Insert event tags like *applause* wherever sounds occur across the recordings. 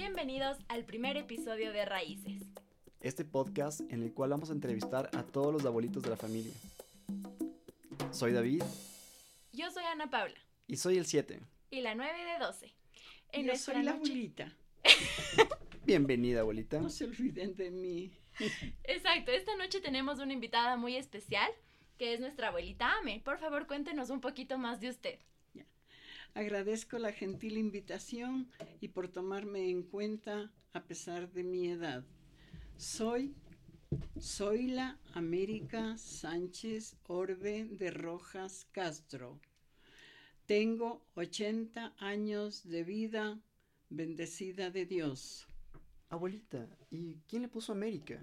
Bienvenidos al primer episodio de Raíces. Este podcast en el cual vamos a entrevistar a todos los abuelitos de la familia. Soy David. Yo soy Ana Paula. Y soy el 7. Y la 9 de 12. En Yo soy la abuelita. *laughs* Bienvenida, abuelita. No se olviden de mí. Exacto, esta noche tenemos una invitada muy especial, que es nuestra abuelita Ame. Por favor, cuéntenos un poquito más de usted. Agradezco la gentil invitación y por tomarme en cuenta a pesar de mi edad. Soy soy la América Sánchez Orbe de Rojas Castro. Tengo 80 años de vida bendecida de Dios. Abuelita, ¿y quién le puso América?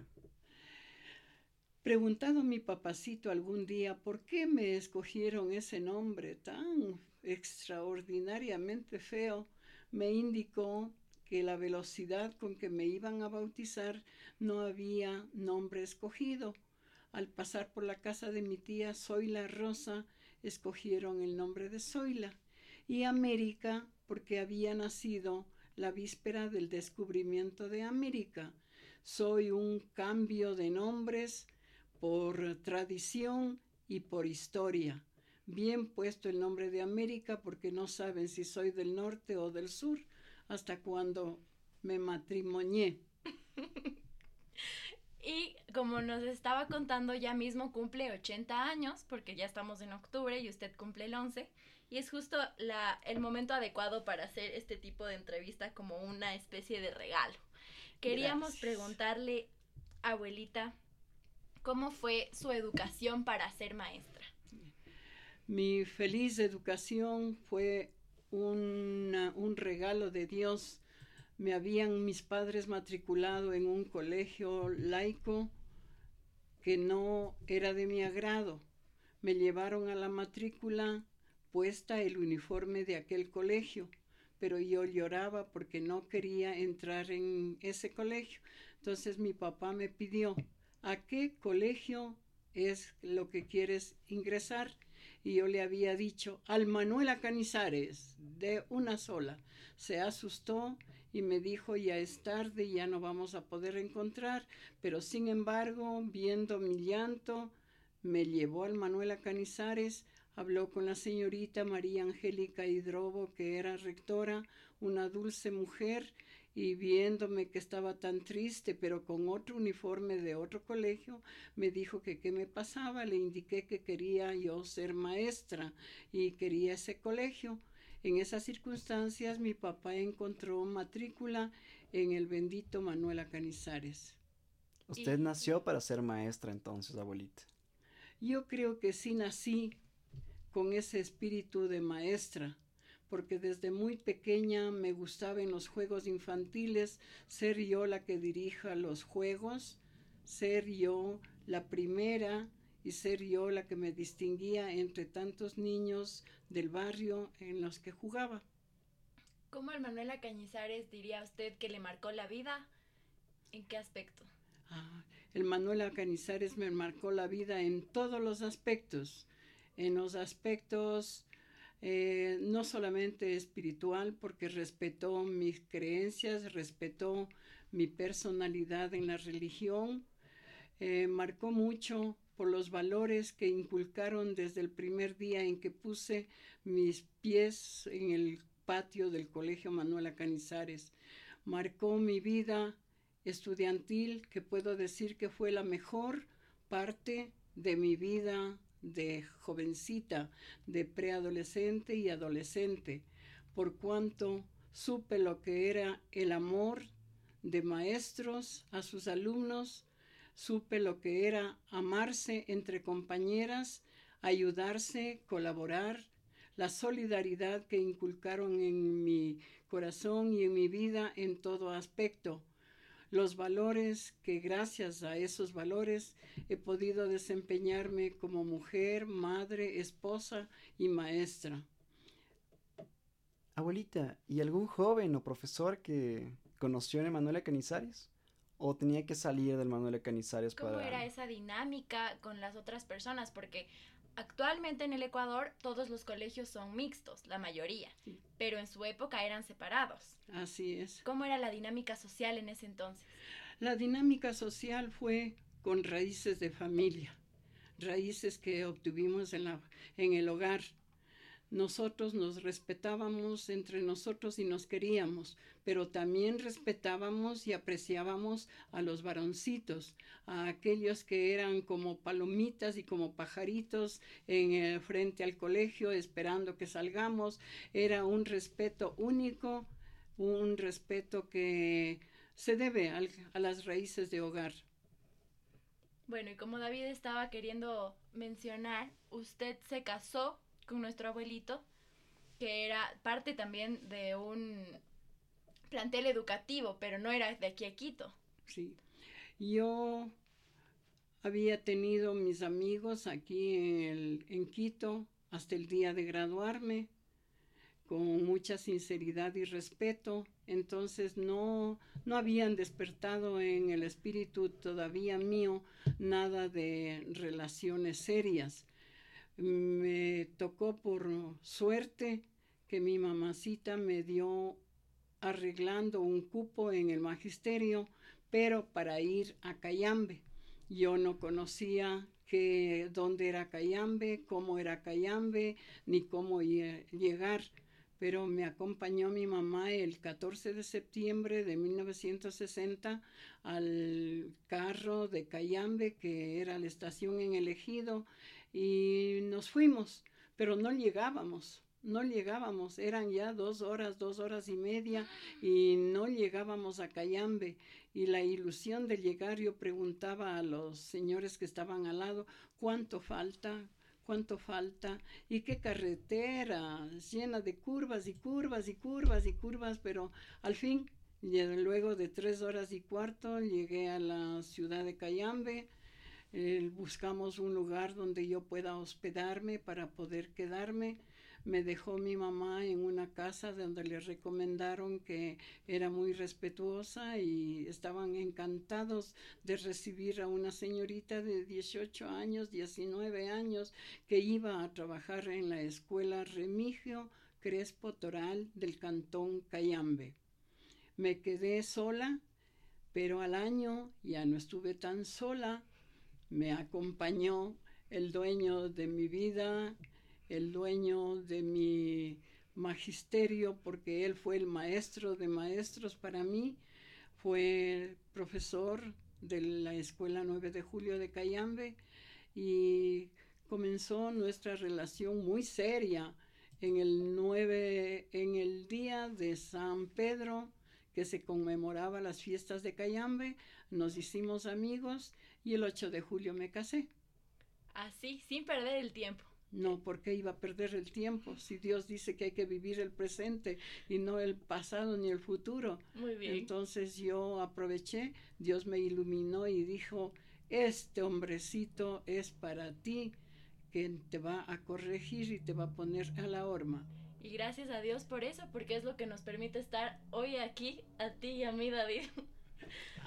Preguntado a mi papacito algún día por qué me escogieron ese nombre tan extraordinariamente feo, me indicó que la velocidad con que me iban a bautizar no había nombre escogido. Al pasar por la casa de mi tía Zoila Rosa, escogieron el nombre de Zoila y América porque había nacido la víspera del descubrimiento de América. Soy un cambio de nombres por tradición y por historia. Bien puesto el nombre de América porque no saben si soy del norte o del sur hasta cuando me matrimonié. *laughs* y como nos estaba contando, ya mismo cumple 80 años, porque ya estamos en octubre y usted cumple el 11, y es justo la, el momento adecuado para hacer este tipo de entrevista como una especie de regalo. Queríamos preguntarle, abuelita, ¿cómo fue su educación para ser maestra? Mi feliz educación fue un regalo de Dios. Me habían mis padres matriculado en un colegio laico que no era de mi agrado. Me llevaron a la matrícula puesta el uniforme de aquel colegio, pero yo lloraba porque no quería entrar en ese colegio. Entonces mi papá me pidió, ¿a qué colegio es lo que quieres ingresar? Y yo le había dicho al Manuela Canizares de una sola. Se asustó y me dijo ya es tarde, ya no vamos a poder encontrar, pero sin embargo, viendo mi llanto, me llevó al Manuela Canizares, habló con la señorita María Angélica Hidrobo, que era rectora, una dulce mujer, y viéndome que estaba tan triste, pero con otro uniforme de otro colegio, me dijo que qué me pasaba. Le indiqué que quería yo ser maestra y quería ese colegio. En esas circunstancias mi papá encontró matrícula en el bendito Manuela Canizares. ¿Usted nació para ser maestra entonces, abuelita? Yo creo que sí nací con ese espíritu de maestra porque desde muy pequeña me gustaba en los juegos infantiles ser yo la que dirija los juegos, ser yo la primera y ser yo la que me distinguía entre tantos niños del barrio en los que jugaba. ¿Cómo el Manuela Cañizares diría usted que le marcó la vida? ¿En qué aspecto? Ah, el Manuela Cañizares me marcó la vida en todos los aspectos, en los aspectos eh, no solamente espiritual, porque respetó mis creencias, respetó mi personalidad en la religión, eh, marcó mucho por los valores que inculcaron desde el primer día en que puse mis pies en el patio del Colegio Manuela Canizares. Marcó mi vida estudiantil, que puedo decir que fue la mejor parte de mi vida de jovencita, de preadolescente y adolescente, por cuanto supe lo que era el amor de maestros a sus alumnos, supe lo que era amarse entre compañeras, ayudarse, colaborar, la solidaridad que inculcaron en mi corazón y en mi vida en todo aspecto los valores que gracias a esos valores he podido desempeñarme como mujer, madre, esposa y maestra. Abuelita, ¿y algún joven o profesor que conoció en Manuela Canizares? ¿O tenía que salir del Manuela Canizares para...? ¿Cómo era esa dinámica con las otras personas? Porque actualmente en el Ecuador todos los colegios son mixtos, la mayoría. pero en su época eran separados. Así es. ¿Cómo era la dinámica social en ese entonces? La dinámica social fue con raíces de familia, raíces que obtuvimos en, la, en el hogar. Nosotros nos respetábamos entre nosotros y nos queríamos, pero también respetábamos y apreciábamos a los varoncitos, a aquellos que eran como palomitas y como pajaritos en el frente al colegio esperando que salgamos. Era un respeto único, un respeto que se debe a las raíces de hogar. Bueno, y como David estaba queriendo mencionar, usted se casó con nuestro abuelito, que era parte también de un plantel educativo, pero no era de aquí a Quito. Sí. Yo había tenido mis amigos aquí en, el, en Quito hasta el día de graduarme con mucha sinceridad y respeto. Entonces no, no habían despertado en el espíritu todavía mío nada de relaciones serias. Me tocó por suerte que mi mamacita me dio arreglando un cupo en el magisterio, pero para ir a Cayambe. Yo no conocía que dónde era Cayambe, cómo era Cayambe, ni cómo llegar pero me acompañó mi mamá el 14 de septiembre de 1960 al carro de Cayambe, que era la estación en el ejido, y nos fuimos, pero no llegábamos. No llegábamos, eran ya dos horas, dos horas y media y no llegábamos a Cayambe. Y la ilusión de llegar, yo preguntaba a los señores que estaban al lado, ¿cuánto falta? cuánto falta y qué carretera llena de curvas y curvas y curvas y curvas, pero al fin, luego de tres horas y cuarto, llegué a la ciudad de Cayambe. Eh, buscamos un lugar donde yo pueda hospedarme para poder quedarme me dejó mi mamá en una casa donde le recomendaron que era muy respetuosa y estaban encantados de recibir a una señorita de 18 años, 19 años, que iba a trabajar en la escuela Remigio Crespo Toral del cantón Cayambe. Me quedé sola, pero al año ya no estuve tan sola. Me acompañó el dueño de mi vida, el dueño de mi magisterio, porque él fue el maestro de maestros para mí, fue profesor de la Escuela 9 de Julio de Cayambe y comenzó nuestra relación muy seria en el 9, en el día de San Pedro, que se conmemoraba las fiestas de Cayambe, nos hicimos amigos y el 8 de julio me casé. Así, sin perder el tiempo. No, porque iba a perder el tiempo? Si Dios dice que hay que vivir el presente y no el pasado ni el futuro. Muy bien. Entonces yo aproveché, Dios me iluminó y dijo, este hombrecito es para ti, que te va a corregir y te va a poner a la horma. Y gracias a Dios por eso, porque es lo que nos permite estar hoy aquí, a ti y a mí, David. *laughs*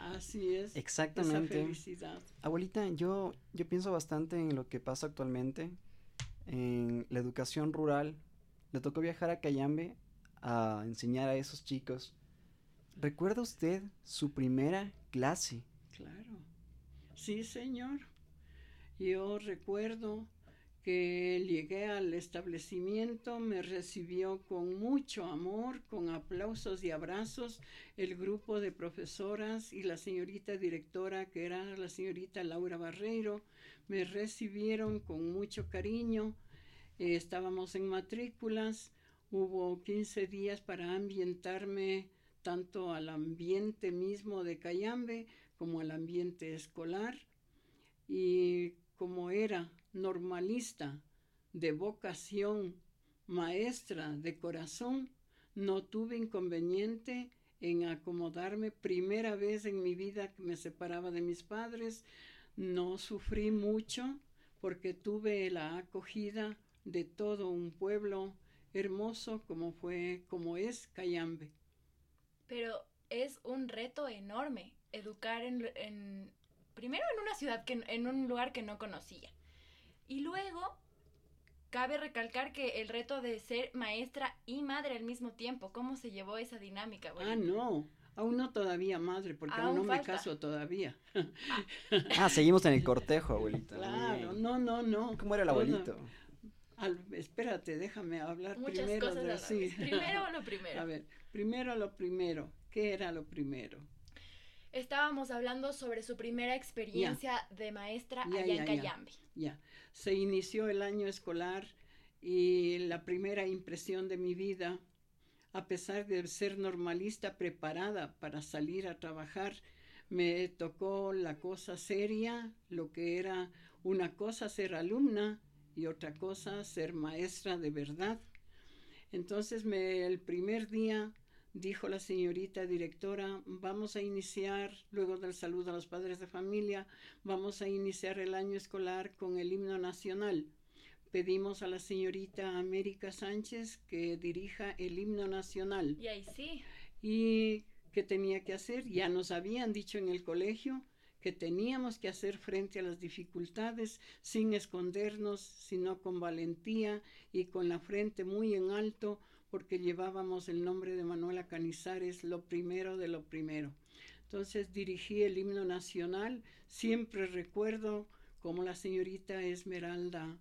Así es. Exactamente. Esa felicidad. Abuelita, yo, yo pienso bastante en lo que pasa actualmente en la educación rural, le tocó viajar a Cayambe a enseñar a esos chicos. ¿Recuerda usted su primera clase? Claro. Sí, señor. Yo recuerdo que llegué al establecimiento, me recibió con mucho amor, con aplausos y abrazos el grupo de profesoras y la señorita directora, que era la señorita Laura Barreiro, me recibieron con mucho cariño. Eh, estábamos en matrículas, hubo 15 días para ambientarme tanto al ambiente mismo de Cayambe como al ambiente escolar. Y como era normalista, de vocación, maestra de corazón, no tuve inconveniente en acomodarme. Primera vez en mi vida que me separaba de mis padres, no sufrí mucho porque tuve la acogida de todo un pueblo hermoso como fue, como es Cayambe. Pero es un reto enorme educar en, primero en una ciudad que en un lugar que no conocía y luego cabe recalcar que el reto de ser maestra y madre al mismo tiempo, ¿cómo se llevó esa dinámica? Ah, no, aún no todavía madre, porque aún, no me caso todavía. ah, seguimos en el cortejo, abuelita. Claro, no, no, no. ¿Cómo era el abuelito? espérate, déjame hablar primero de así. Primero lo *laughs* primero. A ver, primero lo primero. ¿Qué era lo primero? Estábamos hablando sobre su primera experiencia de maestra allá en Cayambe. Ya, se inició el año escolar y la primera impresión de mi vida, a pesar de ser normalista preparada para salir a trabajar, me tocó la cosa seria, lo que era una cosa ser alumna y otra cosa ser maestra de verdad. Entonces me, el primer día dijo la señorita directora, vamos a iniciar, luego del saludo a los padres de familia, vamos a iniciar el año escolar con el himno nacional. Pedimos a la señorita América Sánchez que dirija el himno nacional. Y ahí sí. ¿Y qué tenía que hacer? Ya nos habían dicho en el colegio que teníamos que hacer frente a las dificultades sin escondernos, sino con valentía y con la frente muy en alto, porque llevábamos el nombre de Manuela Canizares, lo primero de lo primero. Entonces dirigí el himno nacional, siempre recuerdo cómo la señorita Esmeralda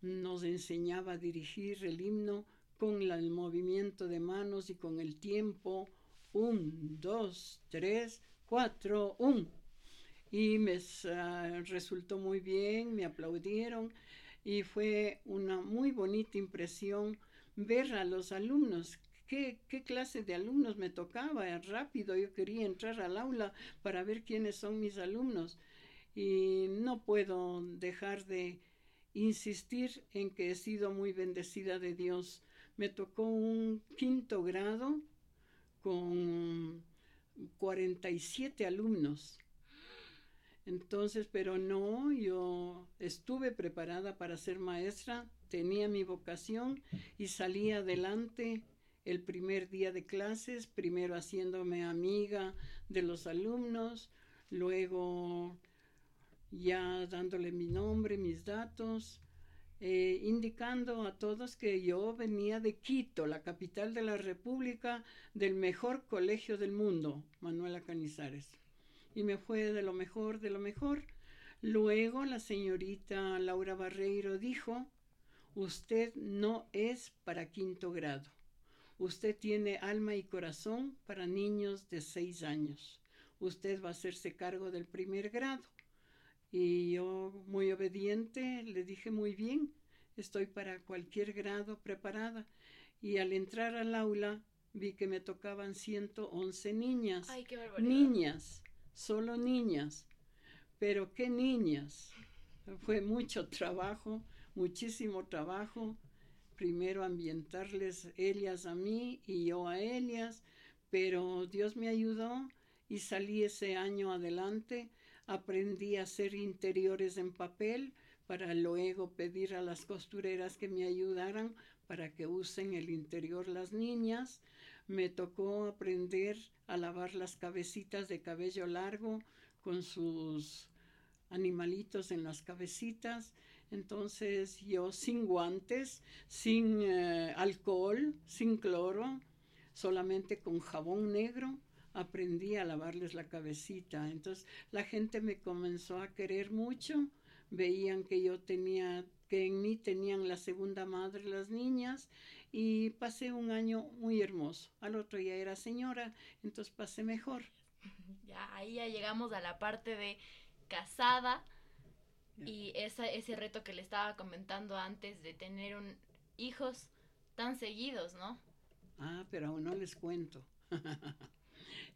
nos enseñaba a dirigir el himno con el movimiento de manos y con el tiempo. Un, dos, tres, cuatro, un. Y me ah, resultó muy bien, me aplaudieron y fue una muy bonita impresión ver a los alumnos. ¿Qué, ¿Qué, clase de alumnos me tocaba? Rápido, yo quería entrar al aula para ver quiénes son mis alumnos. Y no puedo dejar de insistir en que he sido muy bendecida de Dios. Me tocó un quinto grado con 47 alumnos. Entonces, pero no, yo estuve preparada para ser maestra, tenía mi vocación y salí adelante el primer día de clases, primero haciéndome amiga de los alumnos, luego ya dándole mi nombre, mis datos, eh, indicando a todos que yo venía de Quito, la capital de la República, del mejor colegio del mundo, Manuela Canizares. Y me fue de lo mejor, de lo mejor. Luego la señorita Laura Barreiro dijo, usted no es para quinto grado. Usted tiene alma y corazón para niños de seis años. Usted va a hacerse cargo del primer grado. Y yo, muy obediente, le dije muy bien, estoy para cualquier grado preparada. Y al entrar al aula vi que me tocaban 111 niñas. Ay, qué niñas, solo niñas. Pero qué niñas. Fue mucho trabajo, muchísimo trabajo. Primero ambientarles ellas a mí y yo a ellas, pero Dios me ayudó y salí ese año adelante Aprendí a hacer interiores en papel para luego pedir a las costureras que me ayudaran para que usen el interior las niñas. Me tocó aprender a lavar las cabecitas de cabello largo con sus animalitos en las cabecitas. Entonces yo sin guantes, sin eh, alcohol, sin cloro, solamente con jabón negro, aprendí a lavarles la cabecita. Entonces la gente me comenzó a querer mucho, veían que yo tenía, que en mí tenían la segunda madre las niñas y pasé un año muy hermoso. Al otro ya era señora, entonces pasé mejor. *laughs* Ya, ahí ya llegamos a la parte de casada y esa, ese reto que le estaba comentando antes de tener un, hijos tan seguidos, ¿no? Ah, pero aún no les cuento. *laughs*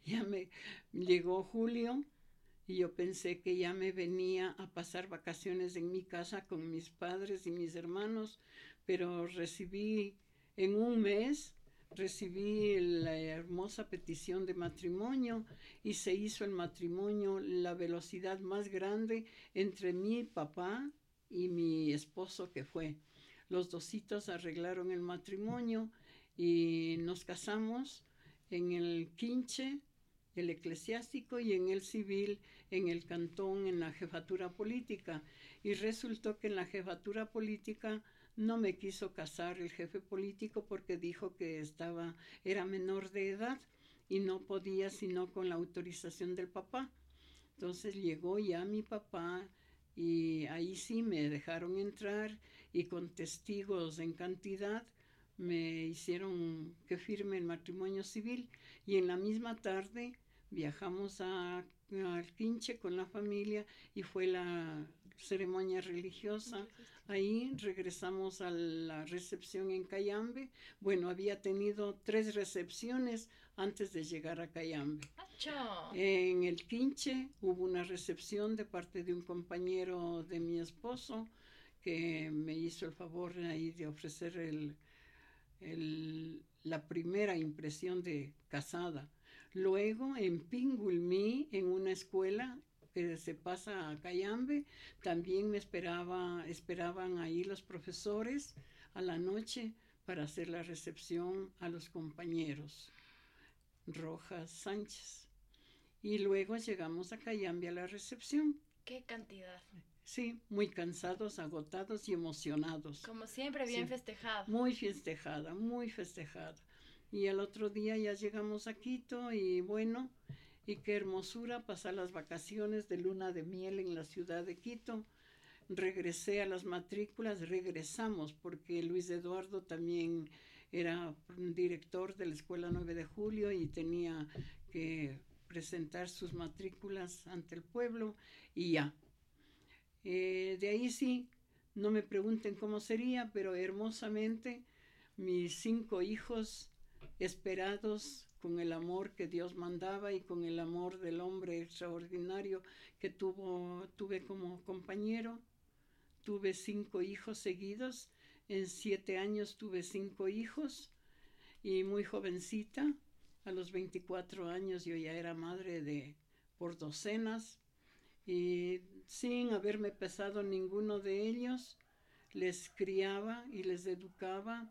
ya me llegó julio y yo pensé que ya me venía a pasar vacaciones en mi casa con mis padres y mis hermanos, pero recibí en un mes recibí la hermosa petición de matrimonio y se hizo el matrimonio la velocidad más grande entre mi papá y mi esposo que fue. Los dositos arreglaron el matrimonio y nos casamos en el quinche el eclesiástico y en el civil, en el cantón, en la jefatura política. Y resultó que en la jefatura política No me quiso casar el jefe político porque dijo que estaba, era menor de edad y no podía sino con la autorización del papá. Entonces llegó ya mi papá y ahí sí me dejaron entrar y con testigos en cantidad me hicieron que firme el matrimonio civil y en la misma tarde viajamos a, al Quinche con la familia y fue la ceremonia religiosa. Ahí regresamos a la recepción en Cayambe. Bueno, había tenido tres recepciones antes de llegar a Cayambe. En el Quinche hubo una recepción de parte de un compañero de mi esposo que me hizo el favor ahí de ofrecer el, la primera impresión de casada. Luego en Pingulmi, en una escuela que se pasa a Cayambe, también me esperaba, esperaban ahí los profesores a la noche para hacer la recepción a los compañeros. Rojas Sánchez. Y luego llegamos a Cayambe a la recepción. ¿Qué cantidad? Sí, muy cansados, agotados y emocionados. Como siempre, bien festejado. Muy festejada, muy festejada. Y el otro día ya llegamos a Quito y bueno, y qué hermosura pasar las vacaciones de luna de miel en la ciudad de Quito. Regresé a las matrículas, regresamos porque Luis Eduardo también era director de la Escuela 9 de Julio y tenía que presentar sus matrículas ante el pueblo y ya, eh, de ahí sí, no me pregunten cómo sería, pero hermosamente mis cinco hijos esperados con el amor que Dios mandaba y con el amor del hombre extraordinario que tuvo, tuve como compañero. Tuve cinco hijos seguidos. En siete años tuve cinco hijos y muy jovencita. A los 24 años yo ya era madre de por docenas y sin haberme pesado ninguno de ellos, les criaba y les educaba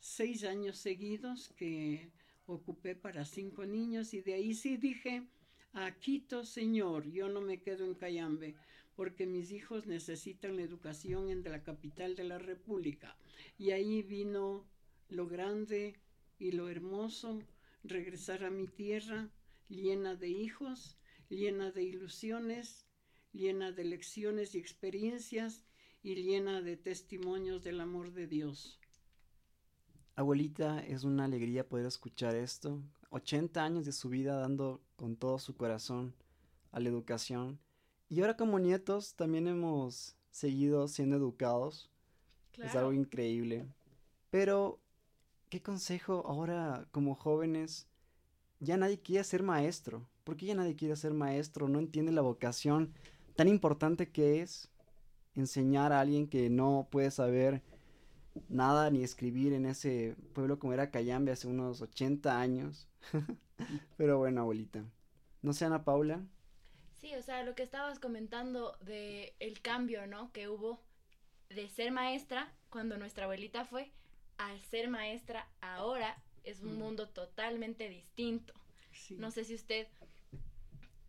seis años seguidos que ocupé para cinco niños y de ahí sí dije, a Quito, Señor, yo no me quedo en Cayambe porque mis hijos necesitan la educación en la capital de la República. Y ahí vino lo grande y lo hermoso, regresar a mi tierra llena de hijos, llena de ilusiones, llena de lecciones y experiencias y llena de testimonios del amor de Dios. Abuelita, es una alegría poder escuchar esto. 80 años de su vida dando con todo su corazón a la educación. Y ahora como nietos también hemos seguido siendo educados. Es algo increíble. Pero, ¿qué consejo ahora como jóvenes? Ya nadie quiere ser maestro. ¿Por qué ya nadie quiere ser maestro? No entiende la vocación tan importante que es enseñar a alguien que no puede saber nada ni escribir en ese pueblo como era Cayambe hace unos 80 años. *laughs* Pero bueno, abuelita. ¿No sé, Ana Paula? Sí, o sea, lo que estabas comentando de el cambio, ¿no? Que hubo de ser maestra cuando nuestra abuelita fue a ser maestra ahora es un mundo totalmente distinto. No sé si usted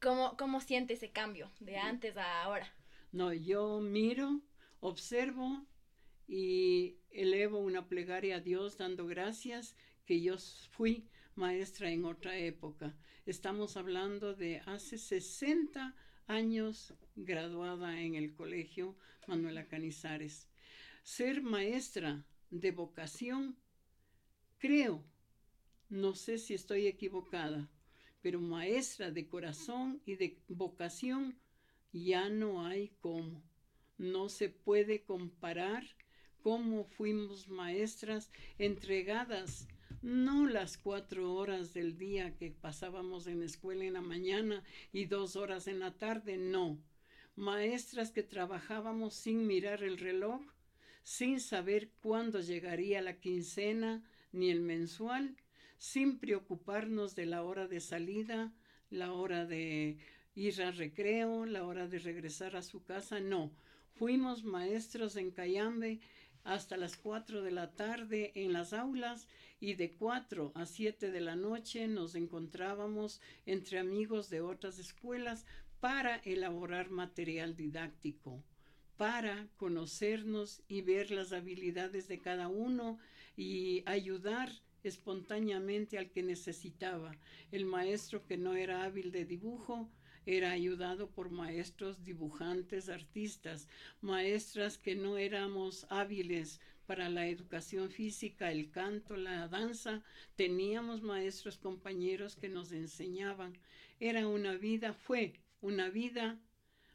¿Cómo, ¿Cómo siente ese cambio de antes a ahora? No, yo miro, observo y elevo una plegaria a Dios dando gracias que yo fui maestra en otra época. Estamos hablando de hace 60 años graduada en el colegio Manuela Canizares. Ser maestra de vocación, creo, no sé si estoy equivocada, pero maestra de corazón y de vocación, ya no hay cómo. No se puede comparar cómo fuimos maestras entregadas, no las cuatro horas del día que pasábamos en la escuela en la mañana y dos horas en la tarde, no. Maestras que trabajábamos sin mirar el reloj, sin saber cuándo llegaría la quincena ni el mensual, sin preocuparnos de la hora de salida, la hora de ir al recreo, la hora de regresar a su casa, no. Fuimos maestros en Cayambe hasta las cuatro de la tarde en las aulas y de cuatro a siete de la noche nos encontrábamos entre amigos de otras escuelas para elaborar material didáctico, para conocernos y ver las habilidades de cada uno y ayudar espontáneamente al que necesitaba. El maestro que no era hábil de dibujo era ayudado por maestros dibujantes, artistas, maestras que no éramos hábiles para la educación física, el canto, la danza, teníamos maestros compañeros que nos enseñaban. Era una vida, fue una vida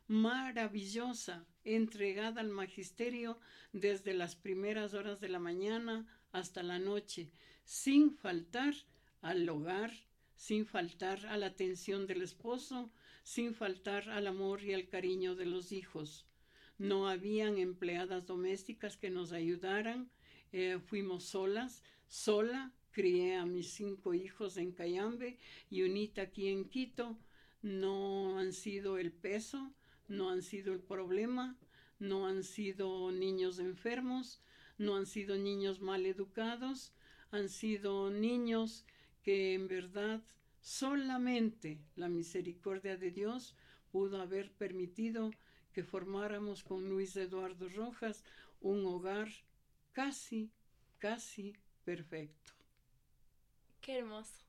maravillosa, entregada al magisterio desde las primeras horas de la mañana hasta la noche, sin faltar al hogar, sin faltar a la atención del esposo, sin faltar al amor y al cariño de los hijos. No habían empleadas domésticas que nos ayudaran, eh, fuimos solas, sola, crié a mis cinco hijos en Cayambe y unita aquí en Quito. No han sido el peso, no han sido el problema, no han sido niños enfermos, no han sido niños mal educados, han sido niños que en verdad solamente la misericordia de Dios pudo haber permitido que formáramos con Luis Eduardo Rojas un hogar casi, casi perfecto. Qué hermoso.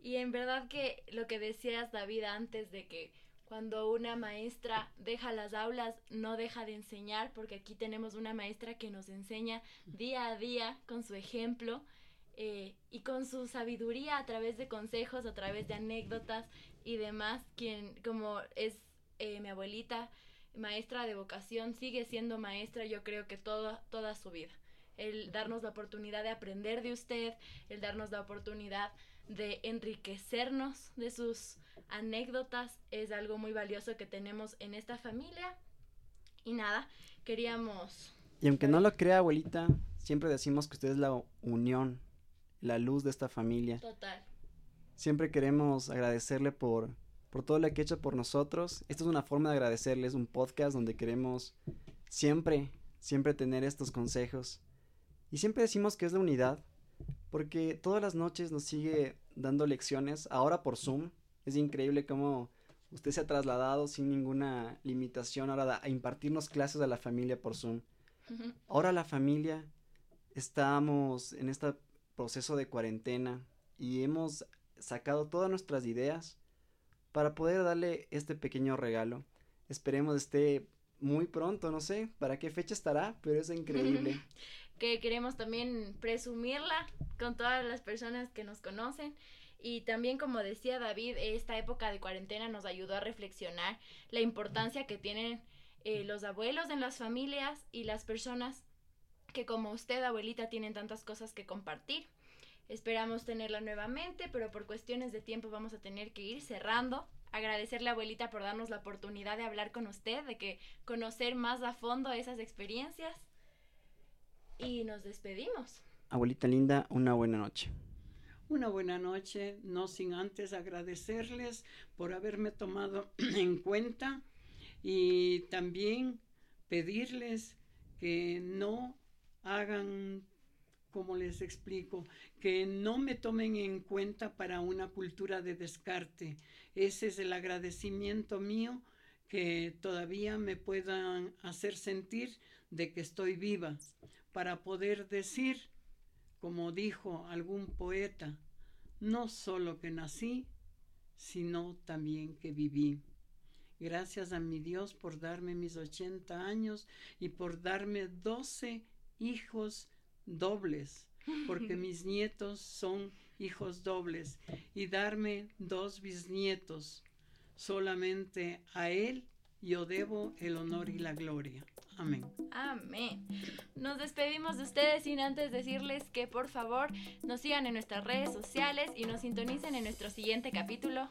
Y en verdad que lo que decías, David, antes de que cuando una maestra deja las aulas, no deja de enseñar, porque aquí tenemos una maestra que nos enseña día a día con su ejemplo eh, y con su sabiduría a través de consejos, a través de anécdotas y demás, quien como es eh, mi abuelita, maestra de vocación, sigue siendo maestra yo creo que toda, toda su vida. El darnos la oportunidad de aprender de usted, el darnos la oportunidad de enriquecernos de sus anécdotas es algo muy valioso que tenemos en esta familia. Y nada, queríamos... Y aunque no lo crea, abuelita, siempre decimos que usted es la unión, la luz de esta familia. Total. Siempre queremos agradecerle por, por todo lo que ha hecho por nosotros. Esta es una forma de agradecerle, es un podcast donde queremos siempre, siempre tener estos consejos. Y siempre decimos que es la unidad, porque todas las noches nos sigue dando lecciones, ahora por Zoom. Es increíble cómo usted se ha trasladado sin ninguna limitación ahora a impartirnos clases a la familia por Zoom. Ahora la familia estamos en este proceso de cuarentena y hemos sacado todas nuestras ideas para poder darle este pequeño regalo. Esperemos esté muy pronto, no sé para qué fecha estará, pero es increíble. *laughs* que queremos también presumirla con todas las personas que nos conocen. Y también, como decía David, esta época de cuarentena nos ayudó a reflexionar la importancia que tienen eh, los abuelos en las familias y las personas que como usted, abuelita, tienen tantas cosas que compartir. Esperamos tenerla nuevamente, pero por cuestiones de tiempo vamos a tener que ir cerrando. Agradecerle, abuelita, por darnos la oportunidad de hablar con usted, de que conocer más a fondo esas experiencias y nos despedimos. Abuelita linda, una buena noche. Una buena noche, no sin antes agradecerles por haberme tomado *clears throat* en cuenta y también pedirles que no hagan, como les explico, que no me tomen en cuenta para una cultura de descarte. Ese es el agradecimiento mío que todavía me puedan hacer sentir de que estoy viva para poder decir, como dijo algún poeta, no solo que nací, sino también que viví. Gracias a mi Dios por darme mis 80 años y por darme 12 hijos dobles, porque *laughs* mis nietos son hijos dobles, y darme dos bisnietos. Solamente a Él yo debo el honor y la gloria. Amén. Amén. Nos despedimos de ustedes sin antes decirles que por favor nos sigan en nuestras redes sociales y nos sintonicen en nuestro siguiente capítulo.